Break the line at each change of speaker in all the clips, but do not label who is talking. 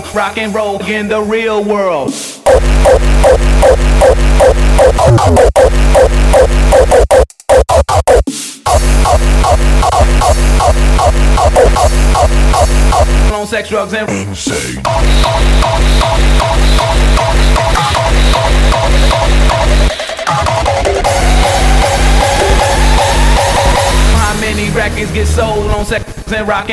roll, rock and roll in the real world. On sex, drugs, and
Insane.
how many records get sold on sex and rock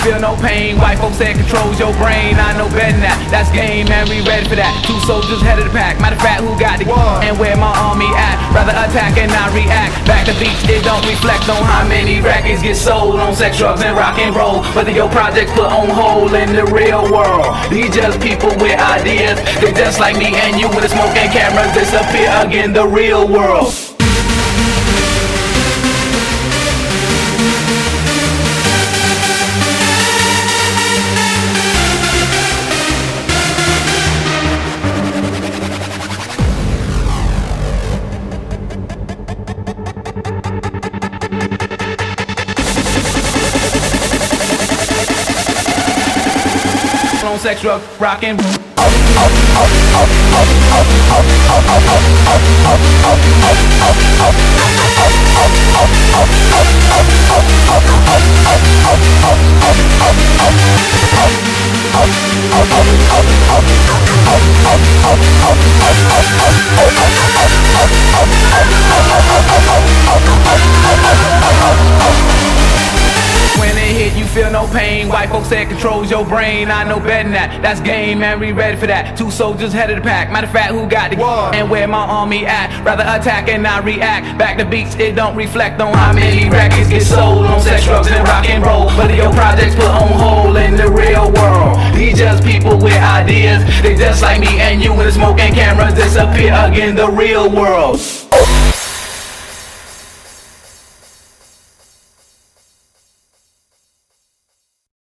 feel no pain. White folks that controls your brain. I know better than that. That's game, man. We ready for that. Two soldiers head of the pack. Matter of fact, who got the and where my army at? Rather attack and not react. Back to beats, it don't reflect on how many records get sold on sex, drugs, and rock and roll. Whether your projects put on hold in the real world. These just people with ideas. They just like me and you with the smoke and cameras disappear again. The real world. On sex, drug, rock and When feel no pain. White folks that controls your brain. I know better than that. That's game, man. We ready for that. Two soldiers head of the pack. Matter of fact, who got the gun and where my army at? Rather attack and not react. Back to beats, it don't reflect on how many records get sold on sex, drugs, and rock and roll. Whether your projects put on hold in the real world. These just people with ideas. They just like me and you with the smoke and cameras disappear again. The real world.